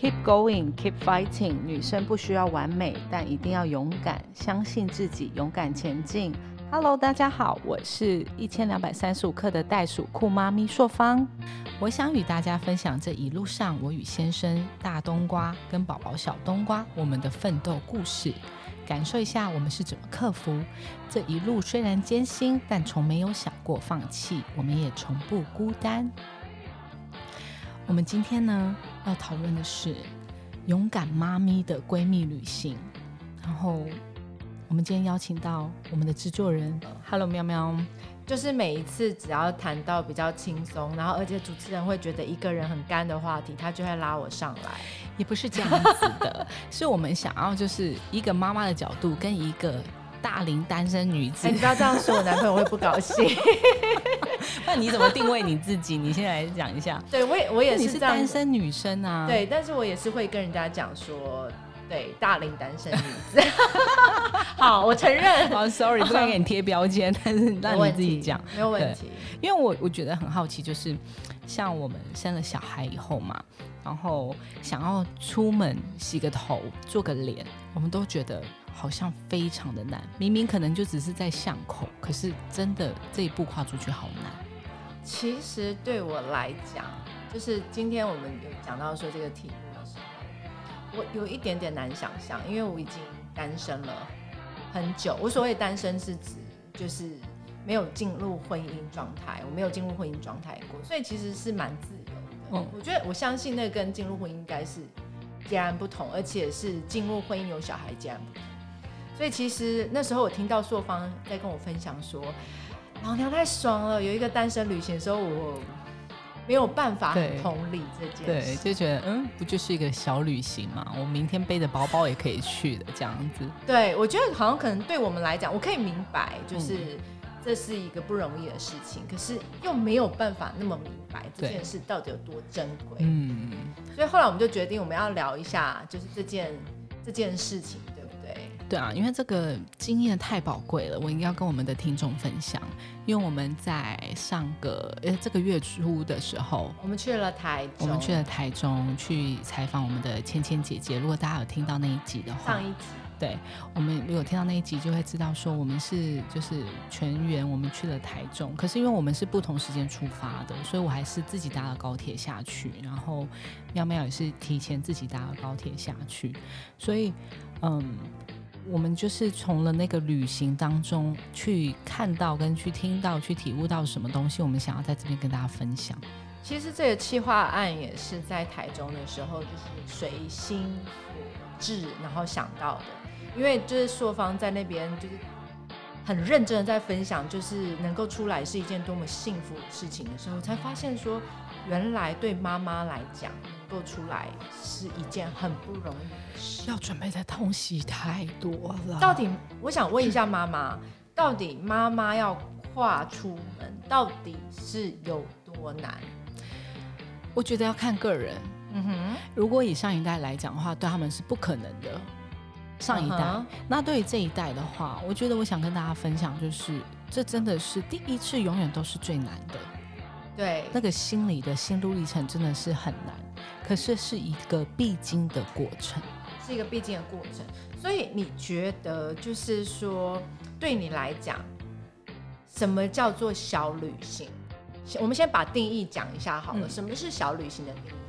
Keep going, keep fighting。女生不需要完美，但一定要勇敢，相信自己，勇敢前进。Hello，大家好，我是一千两百三十五克的袋鼠酷妈咪硕芳。我想与大家分享这一路上我与先生大冬瓜跟宝宝小冬瓜我们的奋斗故事，感受一下我们是怎么克服这一路虽然艰辛，但从没有想过放弃，我们也从不孤单。我们今天呢要讨论的是勇敢妈咪的闺蜜旅行，然后我们今天邀请到我们的制作人，Hello 喵喵，就是每一次只要谈到比较轻松，然后而且主持人会觉得一个人很干的话题，他就会拉我上来。也不是这样子的，是我们想要就是一个妈妈的角度跟一个大龄单身女子哎，你，不要这样说，我男朋友会不高兴。那你怎么定位你自己？你先来讲一下。对我也我也你是单，身女生啊，，对，但是我也是会跟人家讲说，对，大龄单身女子。好，我承认，哦，sorry，不敢给你贴标签，但是让你自己讲。没有问题。因为我我觉得很好奇，就是像我们生了小孩以后嘛，然后想要出门洗个头、做个脸，我们都觉得好像非常的难。明明可能就只是在巷口，可是真的这一步跨出去好难。其实对我来讲，就是今天我们有讲到说这个题目的时候，我有一点点难想象，因为我已经单身了很久。我所谓单身是指就是没有进入婚姻状态，我没有进入婚姻状态过，所以其实是蛮自由的。嗯我觉得我相信那跟进入婚姻应该是截然不同，而且是进入婚姻有小孩截然不同。所以其实那时候我听到硕芳在跟我分享说，老娘太爽了，有一个单身旅行的时候，我没有办法很同理这件事对，事。就觉得嗯，不就是一个小旅行嘛？我明天背着包包也可以去的这样子。对，我觉得好像可能对我们来讲，我可以明白，就是这是一个不容易的事情，可是又没有办法那么明白这件事到底有多珍贵。嗯，所以后来我们就决定，我们要聊一下，就是这件这件事情，对不对？对啊，因为这个经验太宝贵了，我应该要跟我们的听众分享。因为我们在上个呃这个月初的时候，我们去了台中，我们去了台中去采访我们的芊芊姐姐。如果大家有听到那一集的话上，一集，对我们如果有听到那一集，就会知道说我们是就是全员我们去了台中。可是因为我们是不同时间出发的，所以我还是自己搭了高铁下去，然后喵喵也是提前自己搭了高铁下去，所以嗯。我们就是从了那个旅行当中去看到、跟去听到、去体悟到什么东西，我们想要在这边跟大家分享。其实这个企划案也是在台中的时候，就是随心所至，然后想到的。因为就是硕方在那边就是很认真的在分享，就是能够出来是一件多么幸福的事情的时候，才发现说，原来对妈妈来讲，能够出来是一件很不容易的事。要准备的东西太多了，到底我想问一下妈妈，到底妈妈要跨出门，到底是有多难？我觉得要看个人。嗯哼。如果以上一代来讲的话，对他们是不可能的。上一代那对于这一代的话，我觉得我想跟大家分享，就是这真的是第一次，永远都是最难的。对，那个心理的心路历程真的是很难，可是是一个必经的过程。是一个必经的过程。所以你觉得，就是说，对你来讲，什么叫做小旅行？我们先把定义讲一下好了。嗯什么是小旅行的定义？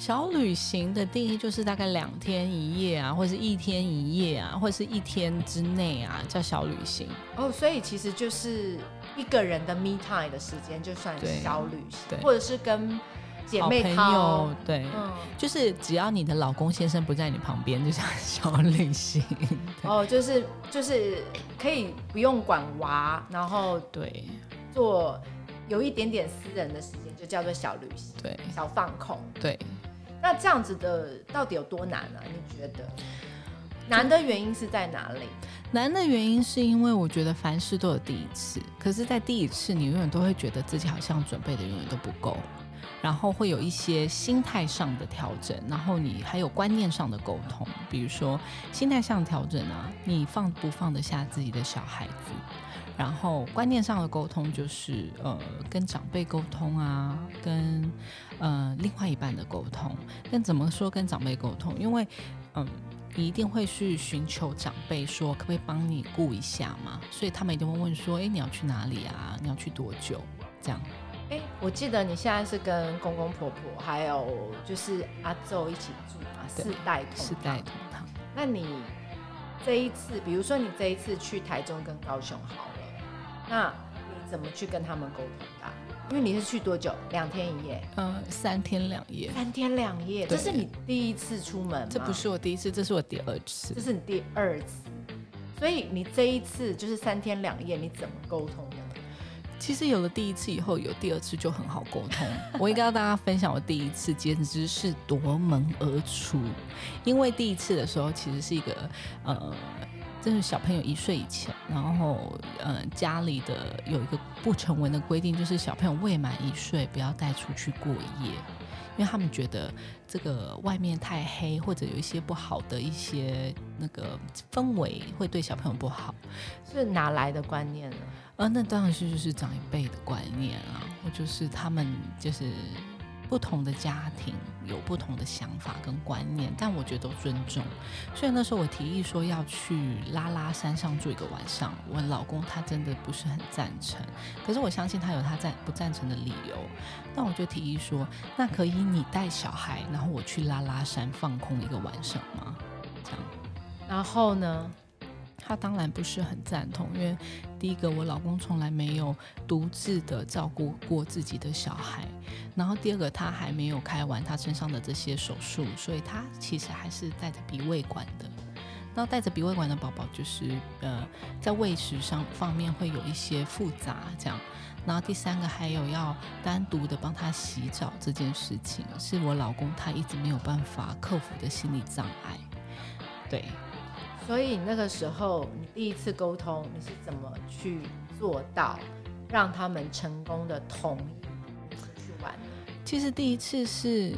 小旅行的定义就是大概两天一夜啊，或者是一天一夜啊，或者是一天之内啊，叫小旅行。哦，所以其实就是一个人的 me time 的时间，就算对小旅行对，或者是跟姐妹好朋友，，对，嗯，就是只要你的老公先生不在你旁边，就叫小旅行。哦，就是就是可以不用管娃，然后对做有一点点私人的时间，就叫做小旅行、对小放空。对，那这样子的到底有多难呢、你觉得难的原因是在哪里？难的原因是因为我觉得凡事都有第一次，可是，在第一次你永远都会觉得自己好像准备的永远都不够。然后会有一些心态上的调整，然后你还有观念上的沟通，比如说心态上调整啊，你放不放得下自己的小孩子？然后观念上的沟通就是呃跟长辈沟通啊，跟呃另外一半的沟通。但怎么说跟长辈沟通？因为嗯。你一定会去寻求长辈说，可不可以帮你顾一下嘛？所以他们一定会问说，哎，你要去哪里啊？你要去多久？这样。哎，我记得你现在是跟公公婆婆还有就是阿昼一起住嘛，四代同四代同堂。那你这一次，比如说你这一次去台中跟高雄好了，那你怎么去跟他们沟通的？因为你是去多久？两天一夜？嗯，三天两夜。三天两夜，这是你第一次出门吗？这不是我第一次，这是我第二次。这是你第二次，所以你这一次就是三天两夜，你怎么沟通的？其实有了第一次以后，有第二次就很好沟通。我应该跟大家分享，我第一次简直是夺门而出，因为第一次的时候其实是一个呃。这是小朋友一岁以前，然后，嗯，家里的有一个不成文的规定，就是小朋友未满一岁不要带出去过夜，因为他们觉得这个外面太黑，或者有一些不好的一些那个氛围，会对小朋友不好。是哪来的观念呢？呃，那当然是就是长一辈的观念啊，或就是他们就是。不同的家庭有不同的想法跟观念，但我觉得都尊重。所以那时候我提议说要去拉拉山上住一个晚上，我老公他真的不是很赞成。可是我相信他有他赞不赞成的理由。那我就提议说，那可以你带小孩，然后我去拉拉山放空一个晚上吗？这样。然后呢？他当然不是很赞同，因为第一个，我老公从来没有独自的照顾过自己的小孩，然后第二个，他还没有开完他身上的这些手术，所以他其实还是带着鼻胃管的。那带着鼻胃管的宝宝，就是呃，在喂食上方面会有一些复杂，这样。然后第三个，还有要单独的帮他洗澡这件事情，是我老公他一直没有办法克服的心理障碍，对。所以那个时候，你第一次沟通，你是怎么去做到让他们成功的同意去玩？其实第一次是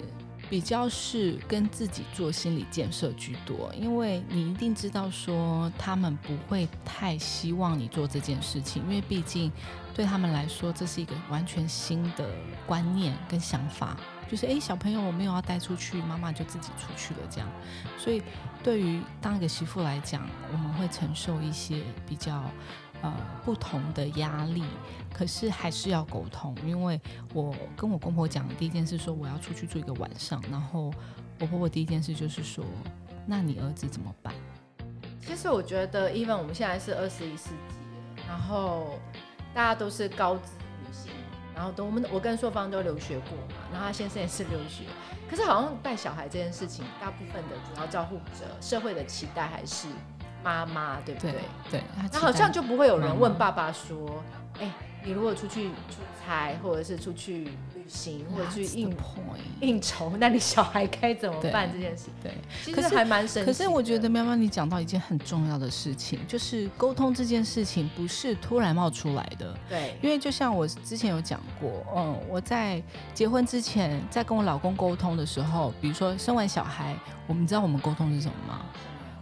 比较是跟自己做心理建设居多，因为你一定知道说他们不会太希望你做这件事情，因为毕竟对他们来说这是一个完全新的观念跟想法。就是哎，小朋友我没有要带出去，妈妈就自己出去了这样。所以对于当一个媳妇来讲，我们会承受一些比较呃不同的压力，可是还是要沟通。因为我跟我公婆讲第一件事说我要出去住一个晚上，然后我婆婆第一件事就是说，那你儿子怎么办？其实我觉得，even 我们现在是二十一世纪然后大家都是高知。然后都我们，我跟硕芳都留学过嘛，然后他先生也是留学，可是好像带小孩这件事情，大部分的主要照顾者，社会的期待还是妈妈，对不对？对。那好像就不会有人问爸爸说，哎，你如果出去出差，或者是出去。行，或者去应应酬，那你小孩该怎么办？这件事，对，其实还蛮神。可是我觉得喵喵，你讲到一件很重要的事情，就是沟通这件事情不是突然冒出来的。对，因为就像我之前有讲过，嗯，我在结婚之前，在跟我老公沟通的时候，比如说生完小孩，我们知道我们沟通是什么吗？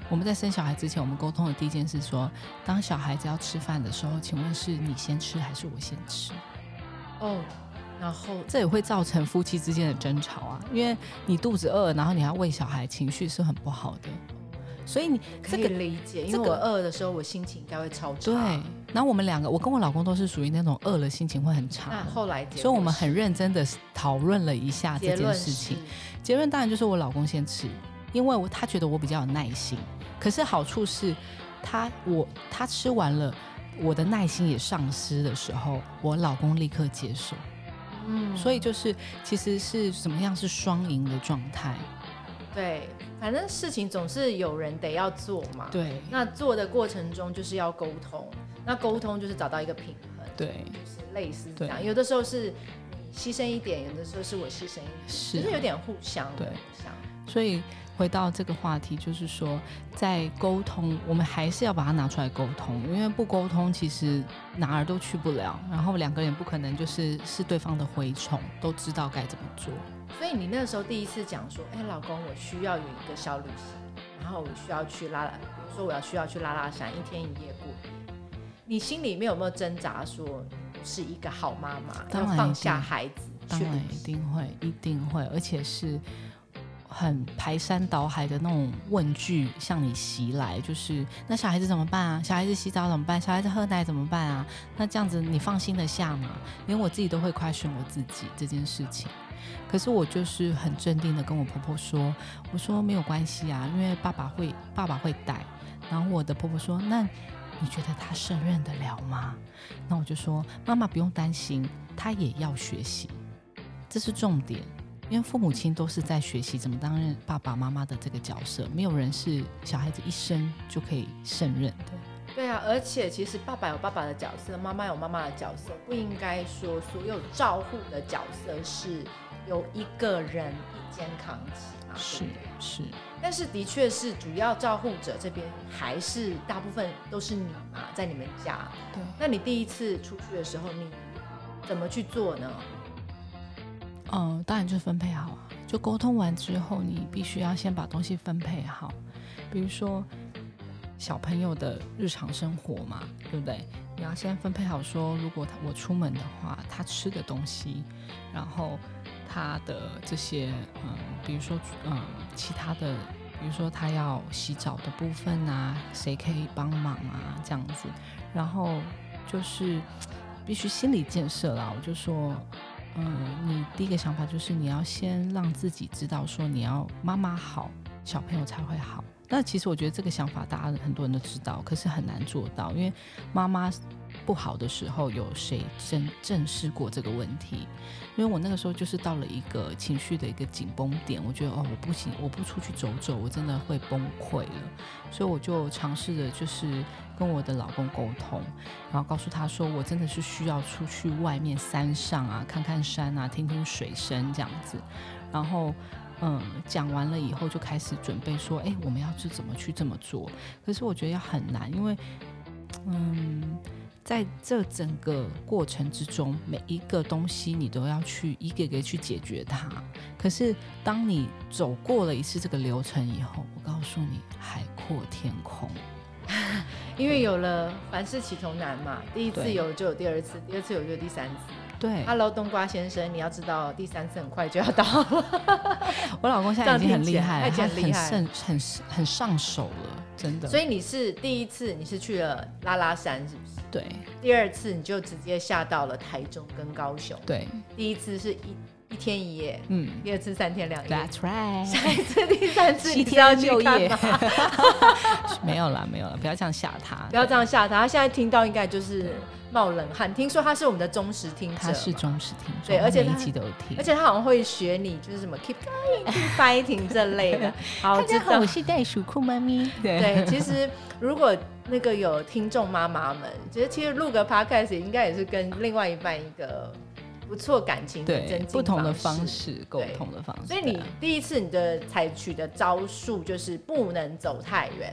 我们在生小孩之前，我们沟通的第一件事说，当小孩子要吃饭的时候，请问是你先吃还是我先吃？哦。然后这也会造成夫妻之间的争吵啊，因为你肚子饿，然后你要喂小孩，情绪是很不好的。所以你可以理解，因为我饿的时候，我心情应该会超差。对，然后我们两个，我跟我老公都是属于那种饿了心情会很差。那后来，所以我们很认真的讨论了一下这件事情。结论当然就是我老公先吃，因为我他觉得我比较有耐心。可是好处是，他我他吃完了，我的耐心也丧失的时候，我老公立刻接受。嗯，所以就是其实是怎么样是双赢的状态，对，反正事情总是有人得要做嘛，对，那做的过程中就是要沟通，那沟通就是找到一个平衡，对，就是类似这样，有的时候是牺牲一点，有的时候是我牺牲一点，是，就是有点互相，对，互相。所以回到这个话题，就是说在沟通，我们还是要把它拿出来沟通，因为不沟通，其实哪儿都去不了。然后两个人不可能就是是对方的蛔虫，都知道该怎么做。所以你那时候第一次讲说，哎，老公，我需要有一个小旅行，然后我需要去拉拉，比如说我要需要去拉拉山，一天一夜过夜。你心里面有没有挣扎说，是一个好妈妈，要放下孩子？当然一定会，一定会，而且是很排山倒海的那种问句向你袭来，就是那小孩子怎么办啊？小孩子洗澡怎么办？小孩子喝奶怎么办啊？那这样子你放心的下吗？连我自己都会 question 我自己这件事情。可是我就是很镇定的跟我婆婆说，我说没有关系啊，因为爸爸会，爸爸会带。然后我的婆婆说，那你觉得他胜任得了吗？那我就说，妈妈不用担心，他也要学习。这是重点，因为父母亲都是在学习怎么担任爸爸妈妈的这个角色，没有人是小孩子一生就可以胜任的。对啊，而且其实爸爸有爸爸的角色，妈妈有妈妈的角色，不应该说所有照护的角色是由一个人一肩扛起嘛？是是，但是的确是主要照护者这边还是大部分都是你嘛，在你们家。对，那你第一次出去的时候，你怎么去做呢？嗯，当然就是分配好啊。就沟通完之后，你必须要先把东西分配好。比如说小朋友的日常生活嘛，对不对？你要先分配好，说如果他我出门的话，他吃的东西，然后他的这些嗯，比如说嗯，其他的，比如说他要洗澡的部分啊，谁可以帮忙啊，这样子。然后就是必须心理建设啦，我就说。嗯，你第一个想法就是你要先让自己知道，说你要妈妈好，小朋友才会好。那其实我觉得这个想法大家很多人都知道，可是很难做到，因为妈妈。不好的时候，有谁正正视过这个问题？因为我那个时候就是到了一个情绪的一个紧绷点，我觉得哦，我不行，我不出去走走，我真的会崩溃了。所以我就尝试着就是跟我的老公沟通，然后告诉他说，我真的是需要出去外面山上啊，看看山啊，听听水声这样子。然后嗯，讲完了以后就开始准备说，哎，我们要去怎么去这么做？可是我觉得要很难，因为嗯。在这整个过程之中，每一个东西你都要去一个个去解决它。可是当你走过了一次这个流程以后，我告诉你，海阔天空。因为有了凡事起头难嘛，第一次有就有第二次，第二次有就有第三次。对，Hello，冬瓜先生，你要知道第三次很快就要到了。我老公现在已经很厉害，他很很很很上手了，真的。所以你是第一次，你是去了拉拉山，是不是？对，第二次你就直接下到了台中跟高雄。对，第一次是一一天一夜，嗯，第二次三天两夜。That's right。下一次第三次七天六夜。没有了，没有了，不要这样吓他，不要这样吓他。他现在听到应该就是冒冷汗。听说他是我们的忠实听者，他是忠实听众，对，而且每一集都有听，而且他好像会学你，就是什么 keep going，keep fighting 这类的。好，大家好，我是袋鼠酷妈咪。对，其实如果。那个有听众妈妈们，其实其实录个 podcast 应该也是跟另外一半一个不错感情的增进不同的方式沟通的方式。所以你第一次你的采取的招数就是不能走太远。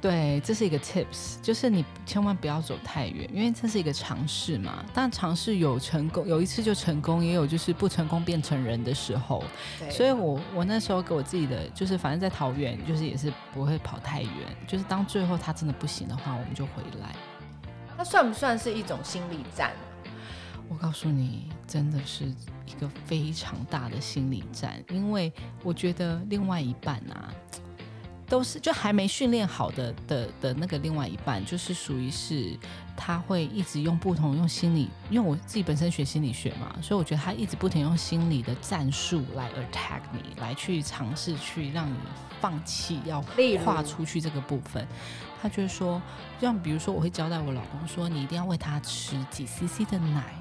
对，这是一个 tips，就是你千万不要走太远，因为这是一个尝试嘛。但尝试有成功，有一次就成功，也有就是不成功变成人的时候。所以我我那时候给我自己的就是，反正在桃园，就是也是不会跑太远。就是当最后他真的不行的话，我们就回来。那算不算是一种心理战？我告诉你，真的是一个非常大的心理战，因为我觉得另外一半啊。都是就还没训练好的的的那个另外一半，就是属于是他会一直用不同用心理，因为我自己本身学心理学嘛，所以我觉得他一直不停用心理的战术来 attack 你，来去尝试去让你放弃要跨出去这个部分。他就是说，像比如说，我会交代我老公说，你一定要喂他吃几 cc 的奶，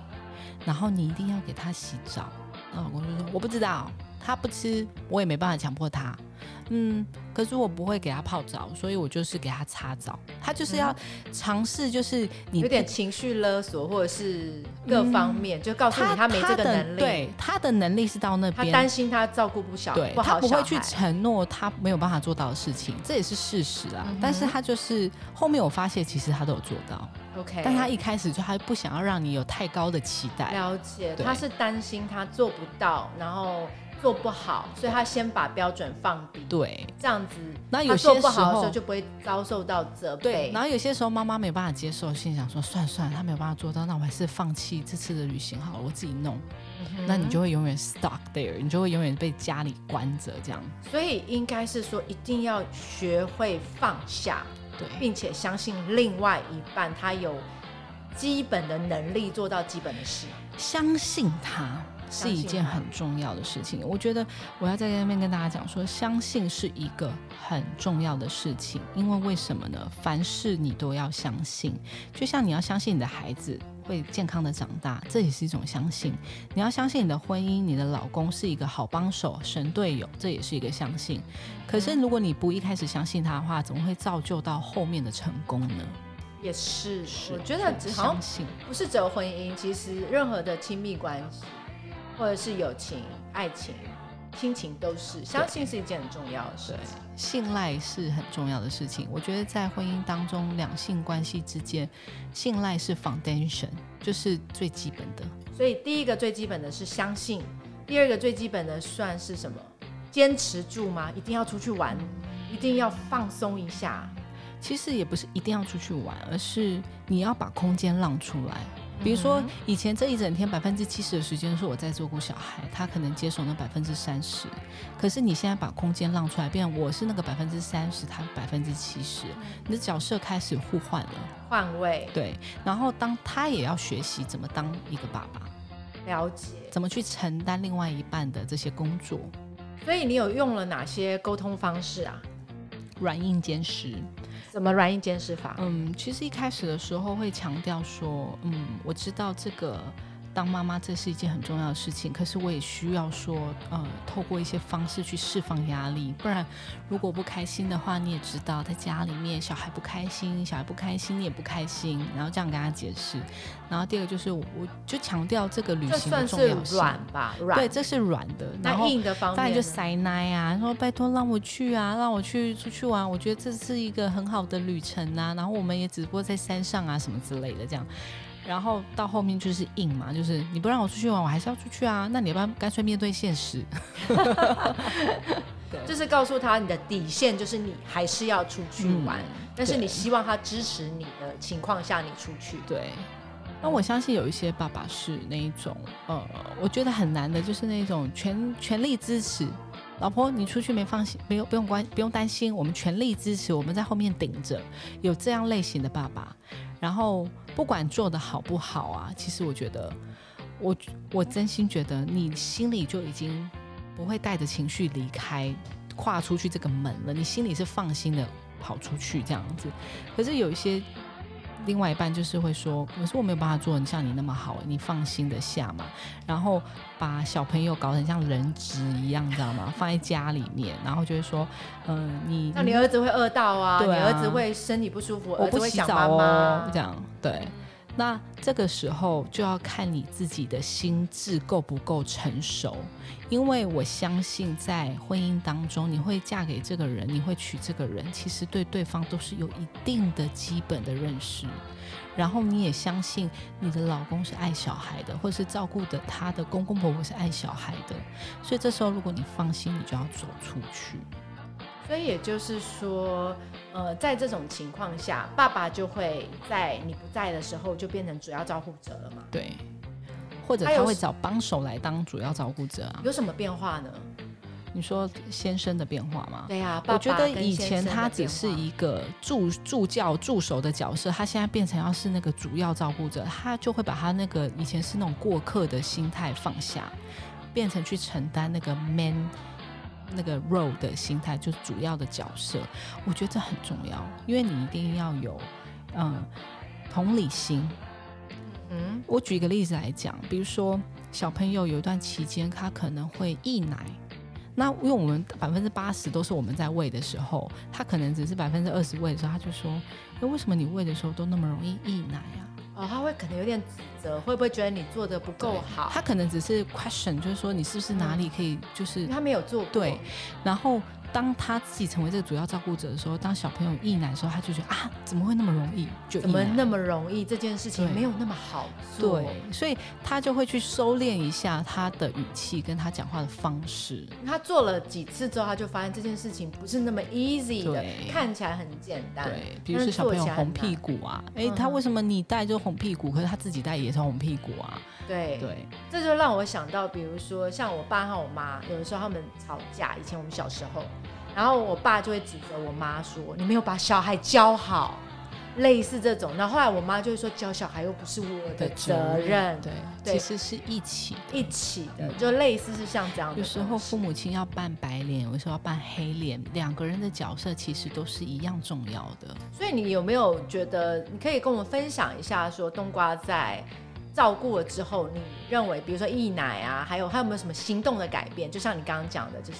然后你一定要给他洗澡。那老公就说我不知道。他不吃，我也没办法强迫他。嗯，可是我不会给他泡澡，所以我就是给他擦澡。他就是要尝试，就是你有点情绪勒索，或者是各方面，就告诉你他没这个能力。对，他的能力是到那边，他担心他照顾不小，对，他不会去承诺他没有办法做到的事情，这也是事实啊。但是他就是后面我发现，其实他都有做到。OK，但他一开始就他不想要让你有太高的期待。了解，他是担心他做不到，然后。做不好，所以他先把标准放低。对，这样子，那有些时候就不会遭受到责备。对，然后有些时候妈妈没有办法接受，心想说：算了算了，他没有办法做到，那我还是放弃这次的旅行好了，我自己弄。那你就会永远 stuck there，你就会永远被家里关着这样。所以应该是说，一定要学会放下，对，并且相信另外一半他有基本的能力做到基本的事，相信他。是一件很重要的事情，我觉得我要在那边跟大家讲说，相信是一个很重要的事情，因为为什么呢？凡事你都要相信，就像你要相信你的孩子会健康的长大，这也是一种相信；你要相信你的婚姻，你的老公是一个好帮手、神队友，这也是一个相信。可是如果你不一开始相信他的话，怎么会造就到后面的成功呢？也是，我觉得只相信不是只有婚姻，其实任何的亲密关系。或者是友情、爱情、亲情都是，相信是一件很重要的事情。信赖是很重要的事情。我觉得在婚姻当中，两性关系之间，信赖是 foundation，就是最基本的。所以第一个最基本的是相信，第二个最基本的算是什么？坚持住吗？一定要出去玩，一定要放松一下。其实也不是一定要出去玩，而是你要把空间让出来。比如说，以前这一整天百分之七十的时间是我在照顾小孩，他可能接手那百分之三十。可是你现在把空间让出来，变我是那个百分之三十，他百分之七十，你的角色开始互换了，换位。对，然后当他也要学习怎么当一个爸爸，了解怎么去承担另外一半的这些工作。所以你有用了哪些沟通方式啊？软硬兼施。怎么软硬兼施法？嗯，其实一开始的时候会强调说，嗯，我知道这个。当妈妈这是一件很重要的事情，可是我也需要说，呃，透过一些方式去释放压力，不然如果不开心的话，你也知道，在家里面小孩不开心，小孩不开心，你也不开心，然后这样跟他解释。然后第二个就是，我就强调这个旅行的重要性。软吧，软。对，这是软的。那硬的方面，再来就塞奶啊，说拜托让我去啊，让我去出去玩，我觉得这是一个很好的旅程啊。然后我们也只不过在山上啊，什么之类的这样。然后到后面就是硬嘛，就是你不让我出去玩，我还是要出去啊。那你要不要干脆面对现实？就是告诉他你的底线，就是你还是要出去玩，但是你希望他支持你的情况下你出去。对。那我相信有一些爸爸是那一种，呃，我觉得很难的，就是那种全全力支持老婆你出去没放心，没有不用关不用担心，我们全力支持，我们在后面顶着。有这样类型的爸爸。然后不管做的好不好啊，其实我觉得，我我真心觉得你心里就已经不会带着情绪离开，跨出去这个门了。你心里是放心的跑出去这样子。可是有一些。另外一半就是会说，可是我没有办法做像你那么好，你放心的下嘛。然后把小朋友搞成像人质一样，你知道吗？放在家里面，然后就会说，嗯，你那你儿子会饿到啊，你儿子会身体不舒服，我不洗澡哦，这样对。那这个时候就要看你自己的心智够不够成熟，因为我相信在婚姻当中，你会嫁给这个人，你会娶这个人，其实对对方都是有一定的基本的认识，然后你也相信你的老公是爱小孩的，或是照顾的他的公公婆婆是爱小孩的，所以这时候如果你放心，你就要走出去。所以也就是说，呃，在这种情况下，爸爸就会在你不在的时候就变成主要照顾者了嘛？对，或者他会找帮手来当主要照顾者啊？有什么变化呢？你说先生的变化吗？对呀，我觉得以前他只是一个助助教助手的角色，他现在变成要是那个主要照顾者，他就会把他那个以前是那种过客的心态放下，变成去承担那个 man。那个 role 的心态就是主要的角色，我觉得这很重要，因为你一定要有嗯同理心。嗯，我举一个例子来讲，比如说小朋友有一段期间他可能会溢奶，那因为我们百分之八十都是我们在喂的时候，他可能只是百分之二十喂的时候，他就说：“哎，为什么你喂的时候都那么容易溢奶啊？”哦，他会可能有点指责，会不会觉得你做的不够好？他可能只是 question，就是说你是不是哪里可以，就是他没有做对，然后。当他自己成为这个主要照顾者的时候，当小朋友溢奶的时候，他就觉得啊，怎么会那么容易？怎么那么容易？这件事情没有那么好做。对，所以他就会去收敛一下他的语气跟他讲话的方式。他做了几次之后，他就发现这件事情不是那么 easy 的，看起来很简单。对，比如说小朋友红屁股啊，哎，他为什么你带就红屁股，可是他自己带也是红屁股啊？对对，这就让我想到，比如说像我爸和我妈，有的时候他们吵架，以前我们小时候。然后我爸就会指责我妈说：“你没有把小孩教好。”类似这种。然后后来我妈就会说：“教小孩又不是我的责任。”对，其实是一起一起的，就类似是像这样。有时候父母亲要扮白脸，有时候要扮黑脸，两个人的角色其实都是一样重要的。所以你有没有觉得你可以跟我们分享一下，说冬瓜在照顾了之后，你认为比如说溢奶啊，还有还有没有什么行动的改变？就像你刚刚讲的，就是。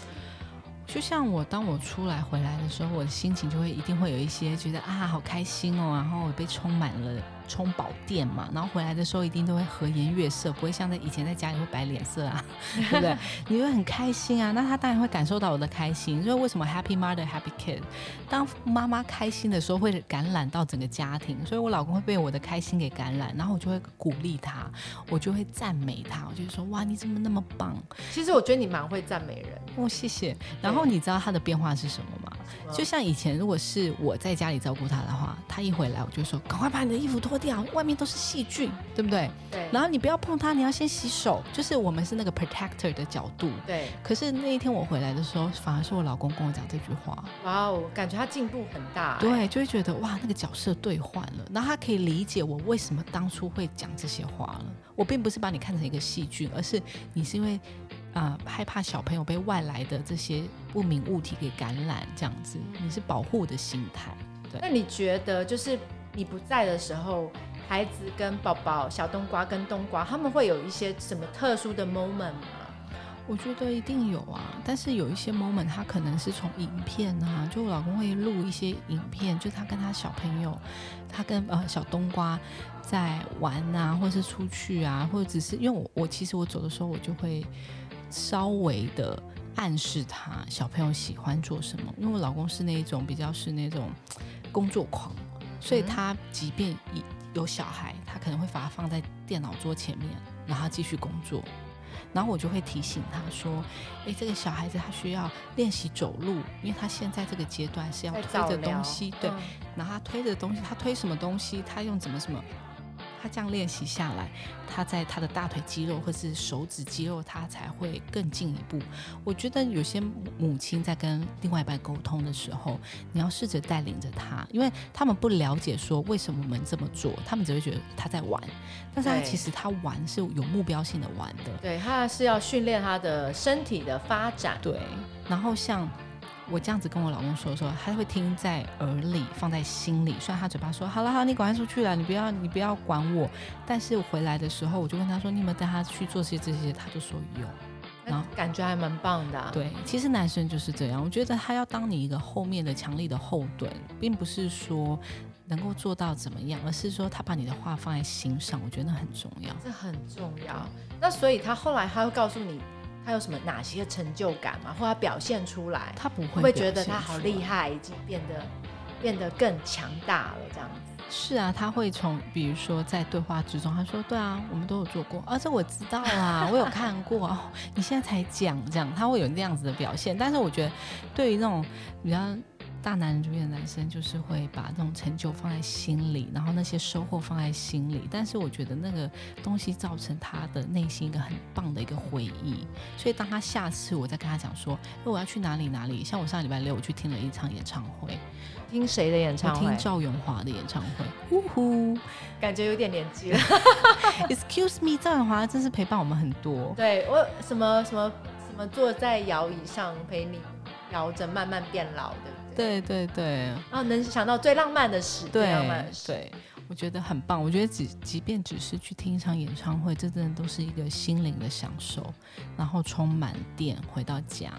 就像我，当我出来回来的时候，我的心情就会一定会有一些觉得啊，好开心哦，然后我被充满了。充饱电嘛，然后回来的时候一定都会和颜悦色，不会像在以前在家里会摆脸色啊，对不对？你会很开心啊，那他当然会感受到我的开心。所以为什么 Happy Mother Happy Kid？当妈妈开心的时候，会感染到整个家庭。所以我老公会被我的开心给感染，然后我就会鼓励他，我就会赞美他，我就说哇，你怎么那么棒？其实我觉得你蛮会赞美人哦，谢谢。然后你知道他的变化是什么吗？就像以前如果是我在家里照顾他的话，他一回来我就说赶快把你的衣服脱。掉，外面都是细菌，对不对？对。然后你不要碰它，你要先洗手。就是我们是那个 protector 的角度。对。可是那一天我回来的时候，反而是我老公跟我讲这句话。哇哦，感觉他进步很大。对，就会觉得哇，那个角色兑换了。然后他可以理解我为什么当初会讲这些话了。我并不是把你看成一个细菌，而是你是因为啊害怕小朋友被外来的这些不明物体给感染，这样子，你是保护的心态。对。那你觉得就是？你不在的时候，孩子跟宝宝小冬瓜跟冬瓜，他们会有一些什么特殊的 moment 吗？我觉得一定有啊，但是有一些 moment，他可能是从影片啊，就我老公会录一些影片，就他跟他小朋友，他跟呃小冬瓜在玩啊，或是出去啊，或者只是因为我我其实我走的时候，我就会稍微的暗示他小朋友喜欢做什么，因为我老公是那一种比较是那种工作狂。所以他即便有有小孩，他可能会把他放在电脑桌前面，然后继续工作。然后我就会提醒他说：“哎，这个小孩子他需要练习走路，因为他现在这个阶段是要推着东西，对。然后他推着东西，他推什么东西，他用怎么什么。”他这样练习下来，他在他的大腿肌肉或是手指肌肉，他才会更进一步。我觉得有些母亲在跟另外一半沟通的时候，你要试着带领着他，因为他们不了解说为什么我们这么做，他们只会觉得他在玩，但是他其实他玩是有目标性的玩的。对，他是要训练他的身体的发展。对，然后像。我这样子跟我老公说说，他会听在耳里，放在心里。虽然他嘴巴说好了好，你赶快出去了，你不要你不要管我。但是回来的时候，我就问他说：“你有没有带他去做些这些？”他就说有，然后感觉还蛮棒的。对，其实男生就是这样。我觉得他要当你一个后面的强力的后盾，并不是说能够做到怎么样，而是说他把你的话放在心上。我觉得那很重要，这很重要。那所以他后来他会告诉你。他有什么哪些成就感吗？或他表现出来？他不会，会不会觉得他好厉害，已经变得变得更强大了？这样子是啊，他会从比如说在对话之中，他说：“对啊，我们都有做过，啊，这我知道啊，我有看过哦，你现在才讲这样，他会有那样子的表现。但是我觉得，对于那种比较……大男人主义的男生就是会把这种成就放在心里，然后那些收获放在心里。但是我觉得那个东西造成他的内心一个很棒的一个回忆。所以当他下次我再跟他讲说，那我要去哪里哪里，像我上礼拜六我去听了一场演唱会，听谁的演唱会？听赵永华的演唱会。呜呼，感觉有点年纪了。Excuse me，赵永华真是陪伴我们很多。对我什么什么什么坐在摇椅上陪你摇着慢慢变老的。对对对，然后能想到最浪漫的事，对浪漫的事。对，我觉得很棒。我觉得只即便只是去听一场演唱会，这真的都是一个心灵的享受。然后充满电回到家，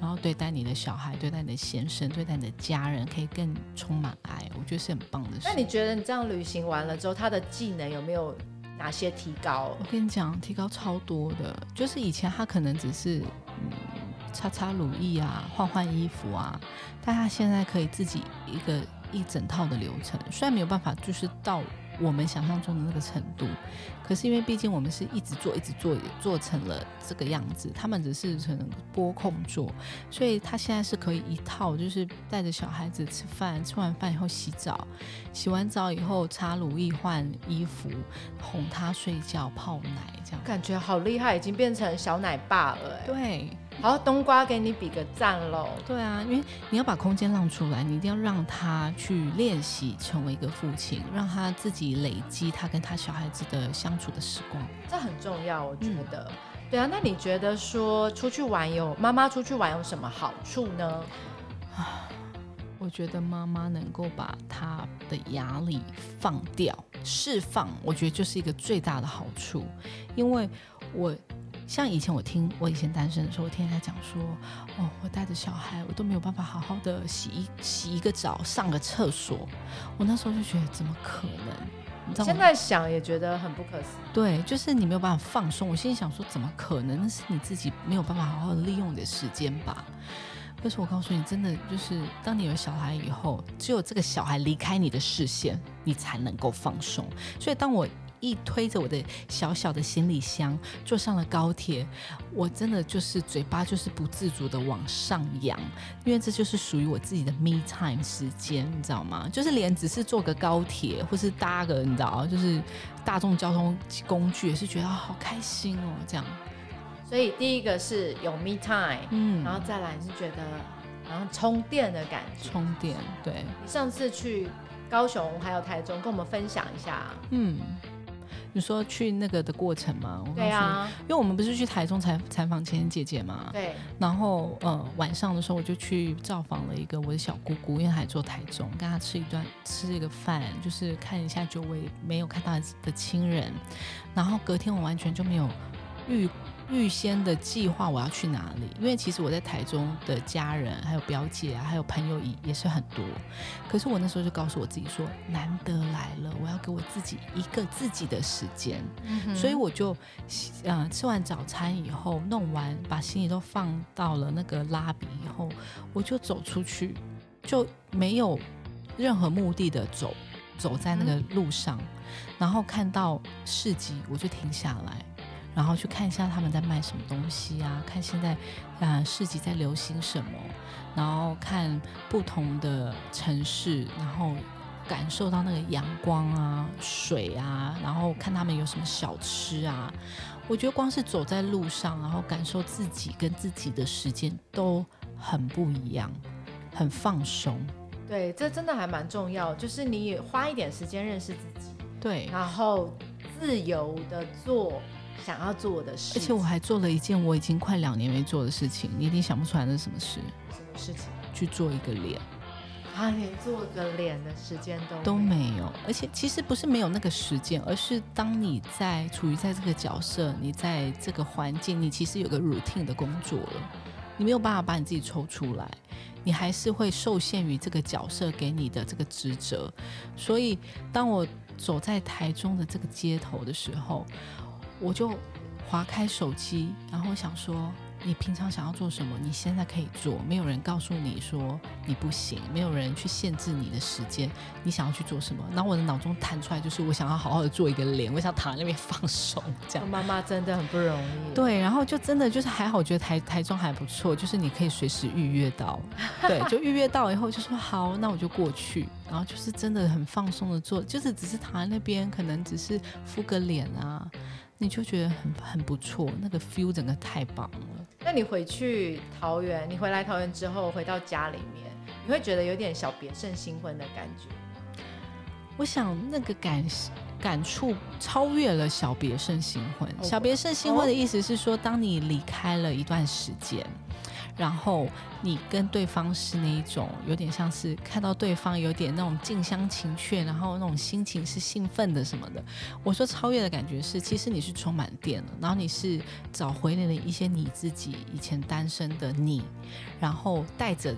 然后对待你的小孩、对待你的先生、对待你的家人，可以更充满爱。我觉得是很棒的事。那你觉得你这样旅行完了之后，他的技能有没有哪些提高？我跟你讲，提高超多的。就是以前他可能只是嗯擦擦乳液啊、换换衣服啊，但他现在可以自己一个。一整套的流程，虽然没有办法，就是到我们想象中的那个程度，可是因为毕竟我们是一直做，一直做，也做成了这个样子。他们只是成播控做，所以他现在是可以一套，就是带着小孩子吃饭，吃完饭以后洗澡，洗完澡以后擦乳液、换衣服、哄他睡觉、泡奶，这样感觉好厉害，已经变成小奶爸了。对。好，冬瓜给你比个赞喽。对啊，因为你要把空间让出来，你一定要让他去练习成为一个父亲，让他自己累积他跟他小孩子的相处的时光，这很重要，我觉得。对啊，那你觉得说出去玩有妈妈出去玩有什么好处呢？啊，我觉得妈妈能够把她的压力放掉、释放，我觉得就是一个最大的好处，因为我。像以前我听我以前单身的时候，我听人家讲说，哦，我带着小孩，我都没有办法好好的洗一洗一个澡，上个厕所。我那时候就觉得怎么可能？你知道现在想也觉得很不可思议。对，就是你没有办法放松。我心里想说，怎么可能？那是你自己没有办法好好的利用你的时间吧。可是我告诉你，真的就是当你有小孩以后，只有这个小孩离开你的视线，你才能够放松。所以当我。一推着我的小小的行李箱坐上了高铁，我真的就是嘴巴就是不自主的往上扬，因为这就是属于我自己的 me time 时间，你知道吗？就是连只是坐个高铁或是搭个你知道，就是大众交通工具，也是觉得好开心哦，这样。所以第一个是有 me time，嗯，然后再来是觉得好像充电的感觉，充电。对，你上次去高雄还有台中，跟我们分享一下，嗯。你说去那个的过程吗？对啊，因为我们不是去台中采采访千千姐姐嘛？对。然后呃晚上的时候我就去造访了一个我的小姑姑，因为还做台中，跟她吃一段吃一个饭，就是看一下久违没有看到的亲人。然后隔天我完全就没有预。预先的计划我要去哪里？因为其实我在台中的家人还有表姐啊，还有朋友也也是很多。可是我那时候就告诉我自己说，难得来了，我要给我自己一个自己的时间。所以我就，嗯，吃完早餐以后，弄完把行李都放到了那个拉比以后，我就走出去，就没有任何目的的走，走在那个路上，然后看到市集，我就停下来。然后去看一下他们在卖什么东西啊，看现在啊市集在流行什么，然后看不同的城市，然后感受到那个阳光啊、水啊，然后看他们有什么小吃啊。我觉得光是走在路上，然后感受自己跟自己的时间都很不一样，很放松。对，这真的还蛮重要，就是你花一点时间认识自己，对，然后自由的做。想要做的事，而且我还做了一件我已经快两年没做的事情，你一定想不出来那是什么事？什么事情？去做一个脸啊！连做个脸的时间都都没有。而且其实不是没有那个时间，而是当你在处于在这个角色，你在这个环境，你其实有个 routine 的工作了，你没有办法把你自己抽出来，你还是会受限于这个角色给你的这个职责。所以当我走在台中的这个街头的时候，我就划开手机，然后想说，你平常想要做什么，你现在可以做，没有人告诉你说你不行，没有人去限制你的时间，你想要去做什么？然后我的脑中弹出来就是，我想要好好的做一个脸，我想躺在那边 放松，这样。妈妈真的很不容易。对，然后就真的就是还好，我觉得台台中还不错，就是你可以随时预约到，对，就预约到以后就说好，那我就过去，然后就是真的很放松的做，就是只是躺在那边，可能只是敷个脸啊。你就觉得很很不错，那个 feel 整个太棒了。那你回去桃园，你回来桃园之后回到家里面，你会觉得有点小别胜新婚的感觉？我想那个感感触超越了小别胜新婚。小别胜新婚的意思是说，当你离开了一段时间。然后你跟对方是那一种有点像是看到对方有点那种近乡情怯，然后那种心情是兴奋的什么的。我说超越的感觉是，其实你是充满电了，然后你是找回了一些你自己以前单身的你，然后带着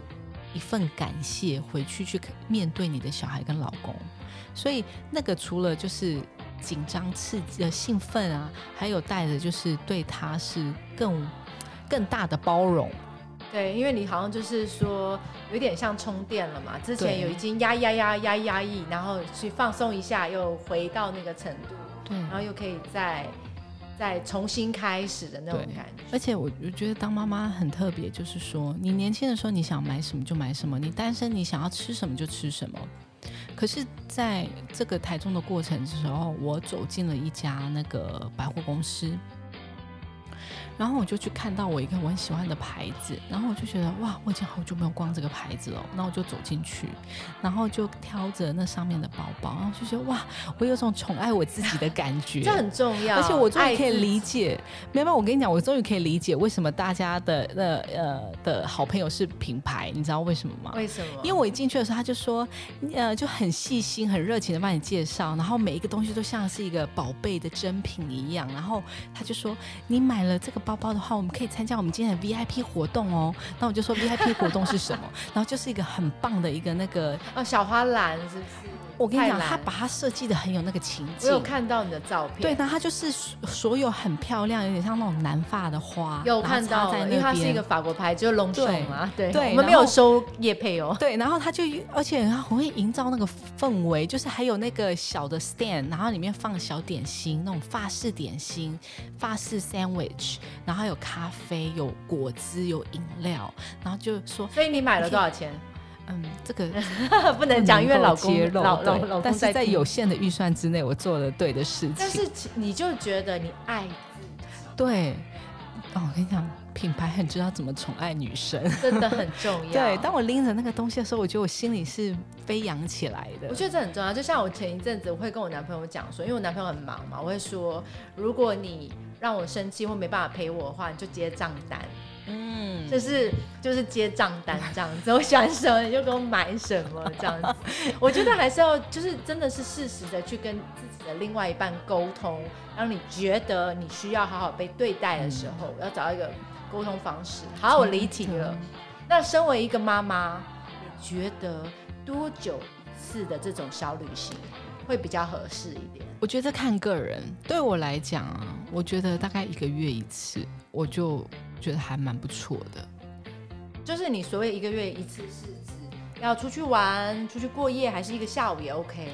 一份感谢回去去面对你的小孩跟老公。所以那个除了就是紧张、刺激、的兴奋啊，还有带着就是对他是更更大的包容。对，因为你好像就是说有点像充电了嘛，之前有已经压压压压压抑，然后去放松一下，又回到那个程度，对然后又可以再再重新开始的那种感觉。而且我我觉得当妈妈很特别，就是说你年轻的时候你想买什么就买什么，你单身你想要吃什么就吃什么。可是，在这个台中的过程的时候，我走进了一家那个百货公司，然后我就去看到我一个我很喜欢的牌子，然后我就觉得哇，我已经好久没有逛这个牌子了，那我就走进去，然后就挑着那上面的包包，然后就觉得哇，我有种宠爱我自己的感觉，这很重要，而且我终于可以理解，没有没有，我跟你讲，我终于可以理解为什么大家的呃呃的好朋友是品牌，你知道为什么吗？为什么？因为我一进去的时候，他就说，呃，就很细心、很热情的帮你介绍，然后每一个东西都像是一个宝贝的珍品一样。然后他就说，你买了这个包包包的话，我们可以参加我们今天的 VIP 活动哦。那我就说 VIP 活动是什么？然后就是一个很棒的一个那个，哦，小花篮是不是？我跟你讲，他把它设计的很有那个情我有。看到你的照片，对，那它就是所所有很漂亮，有点像那种南发的花，有看到因为它是一边个法国牌，就是龙首嘛，对，对我们没有收叶配哦。对，然后它就而且它很会营造那个氛围，就是还有那个小的 stand，然后里面放小点心，那种法式点心、法式 sandwich，然后还有咖啡、有果汁、有饮料，然后就说，所以你买了多少钱？嗯，这个 不能讲，因为老公老老老公听但是在有限的预算之内，我做了对的事情。但是你就觉得你爱自己对，哦，我跟你讲，品牌很知道怎么宠爱女生。真的很重要。对，当我拎着那个东西的时候，我觉得我心里是飞扬起来的。我觉得这很重要。就像我前一阵子，我会跟我男朋友讲说，因为我男朋友很忙嘛，我会说，如果你让我生气或没办法陪我的话，你就接账单，嗯，就是就是接账单这样子。我喜欢什么你就给我买什么这样子。我觉得还是要就是真的是适时的去跟自己的另外一半沟通，让你觉得你需要好好被对待的时候，要找一个沟通方式。好，我离题了。那身为一个妈妈，你觉得多久一次的这种小旅行会比较合适一点？我觉得看个人，对我来讲啊，我觉得大概一个月一次，我就觉得还蛮不错的。就是你所谓一个月一次是指要出去玩、出去过夜，还是一个下午也 OK？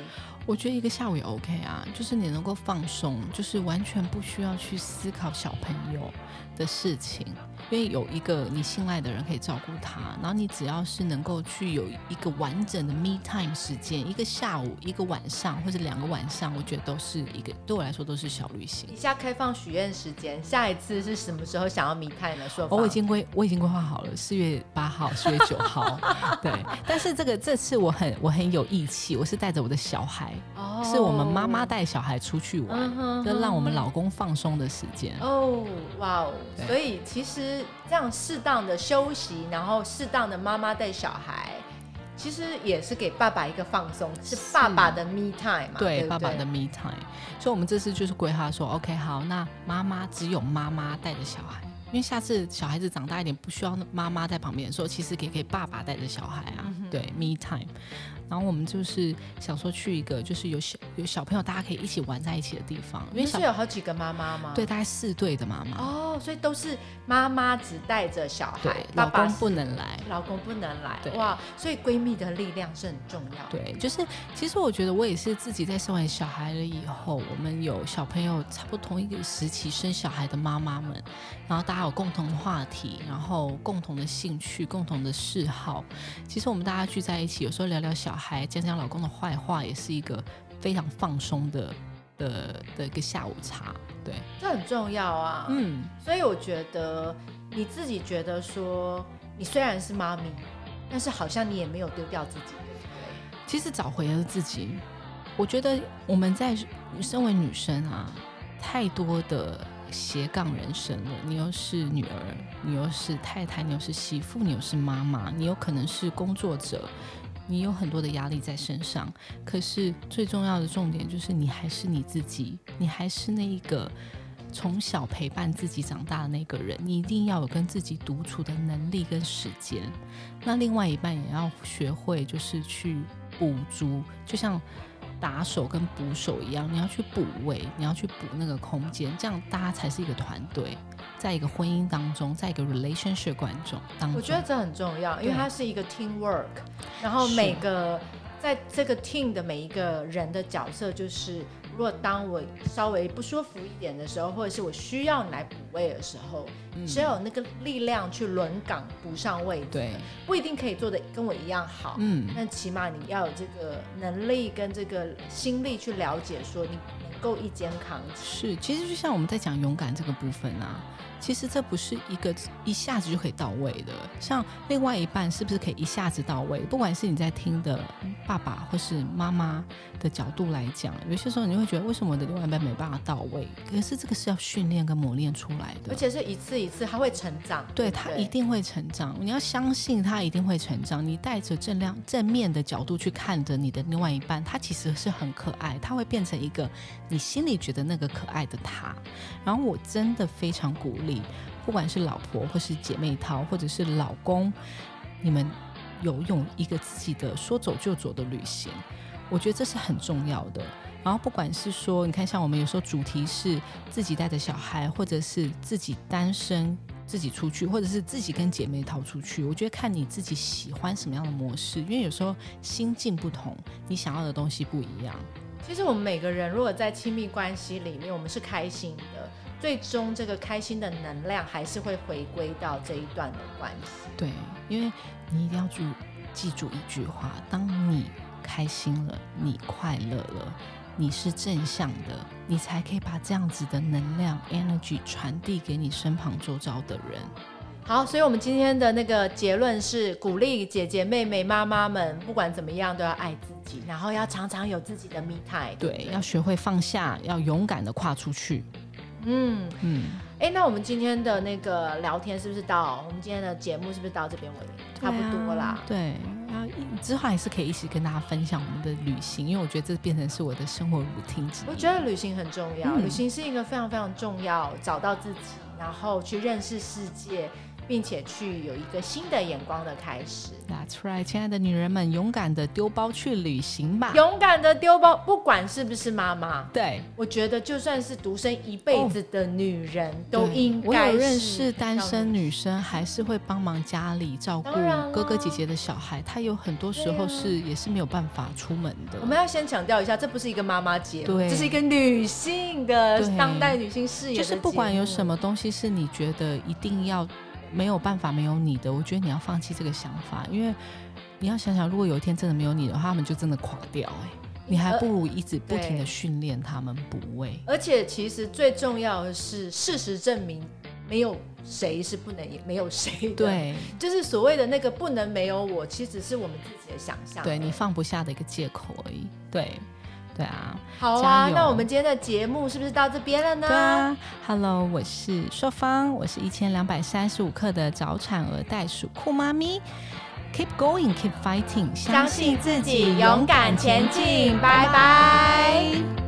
我觉得一个下午也 OK 啊，就是你能够放松，就是完全不需要去思考小朋友的事情，因为有一个你信赖的人可以照顾他，然后你只要是能够去有一个完整的 me time 时间，一个下午、一个晚上或者两个晚上，我觉得都是一个对我来说都是小旅行一。下开放许愿时间，下一次是什么时候想要 me time 呢？说哦，我已经规我已经规划好了，四月八号、四月九号，对。但是这个这次我很我很有义气，我是带着我的小孩，哦是我们妈妈带小孩出去玩，嗯就让我们老公放松的时间。哦，哇哦！所以其实这样适当的休息，然后适当的妈妈带小孩，其实也是给爸爸一个放松，是爸爸的 me time 嘛？对不爸爸的 me time，所以我们这次就是规划说，OK，好，那妈妈只有妈妈带着小孩，因为下次小孩子长大一点，不需要妈妈在旁边的时候，其实可以给爸爸带着小孩啊，嗯对 me time。然后我们就是想说去一个就是有小有小朋友大家可以一起玩在一起的地方，因为是有好几个妈妈吗？对，大概四对的妈妈，哦，所以都是妈妈只带着小孩对，，爸爸老公不能来。老公不能来，哇！所以闺蜜的力量是很重要的。对，就是其实我觉得我也是自己在生完小孩了以后，我们有小朋友差不多同一个时期生小孩的妈妈们，然后大家有共同的话题，然后共同的兴趣、共同的嗜好。其实我们大家聚在一起，有时候聊聊小孩，讲讲老公的坏话，也是一个非常放松的的的一个下午茶。对，这很重要啊。嗯，所以我觉得你自己觉得说，你虽然是妈咪，但是好像你也没有丢掉自己，对不对？其实找回了自己。我觉得我们在身为女生啊，太多的斜杠人生了，你又是女儿，你又是太太，你又是媳妇，你又是妈妈，你有可能是工作者，你有很多的压力在身上。可是最重要的重点就是，你还是你自己，你还是那一个从小陪伴自己长大的那个人。你一定要有跟自己独处的能力跟时间。那另外一半也要学会，就是去补足，就像。打手跟捕手一样，你要去补位，你要去补那个空间，这样大家才是一个团队，在一个婚姻当中，在一个 relationship 观众当中，我觉得这很重要，因为它是一个 team work，然后每个在这个 team 的每一个人的角色就是。如果当我稍微不舒服一点的时候，或者是我需要你来补位的时候，只要有那个力量去轮岗补上位，对，不一定可以做的跟我一样好，嗯，但起码你要有这个能力跟这个心力去了解，说你能够一肩扛起。是，其实就像我们在讲勇敢这个部分啊。其实这不是一个一下子就可以到位的，像另外一半是不是可以一下子到位？不管是你在听的爸爸或是妈妈的角度来讲，有些时候你会觉得为什么我的另外一半没办法到位？可是这个是要训练跟磨练出来的，而且是一次一次他会成长，对他一定会成长。你要相信他一定会成长。你带着正量正面的角度去看着你的另外一半，他其实是很可爱，他会变成一个你心里觉得那个可爱的他。然后我真的非常鼓励。不管是老婆，或是姐妹淘，或者是老公，你们有用一个自己的说走就走的旅行，我觉得这是很重要的。然后不管是说，你看像我们有时候主题是自己带着小孩，或者是自己单身自己出去，或者是自己跟姐妹淘出去，我觉得看你自己喜欢什么样的模式，因为有时候心境不同，你想要的东西不一样。其实我们每个人如果在亲密关系里面，我们是开心的。最终，这个开心的能量还是会回归到这一段的关系。对，因为你一定要记记住一句话：当你开心了，你快乐了，你是正向的，你才可以把这样子的能量 energy 传递给你身旁周遭的人。好，所以我们今天的那个结论是：鼓励姐姐、妹妹、妈妈们，不管怎么样都要爱自己，然后要常常有自己的 me time。对，要学会放下，要勇敢的跨出去。嗯嗯，哎，那我们今天的那个聊天是不是到？我们今天的节目是不是到这边为止？差不多啦。对，然后之后还是可以一起跟大家分享我们的旅行，因为我觉得这变成是我的生活 routine 之一。我觉得旅行很重要，旅行是一个非常非常重要，找到自己，然后去认识世界。并且去有一个新的眼光的开始。That's right，亲爱的女人们，勇敢的丢包去旅行吧！勇敢的丢包，不管是不是妈妈，对我觉得就算是独身一辈子的女人，都应该。我有认识单身女生，还是会帮忙家里照顾哥哥姐姐的小孩。她有很多时候是也是没有办法出门的。我们要先强调一下，这不是一个妈妈节目，这是一个女性的当代女性事业。就是不管有什么东西是你觉得一定要。没有办法没有你的，我觉得你要放弃这个想法，因为你要想想，如果有一天真的没有你的话，他们就真的垮掉哎，你还不如一直不停的训练他们补位。而且其实最重要的是，事实证明没有谁是不能没有谁的，对，就是所谓的那个不能没有我，其实是我们自己的想象，对你放不下的一个借口而已，对。对啊，好啊，那我们今天的节目是不是到这边了呢？对啊，Hello，我是硕芳，我是一千两百三十五克的早产儿袋鼠酷妈咪，Keep going，Keep fighting，相信自己，勇敢前进，拜拜。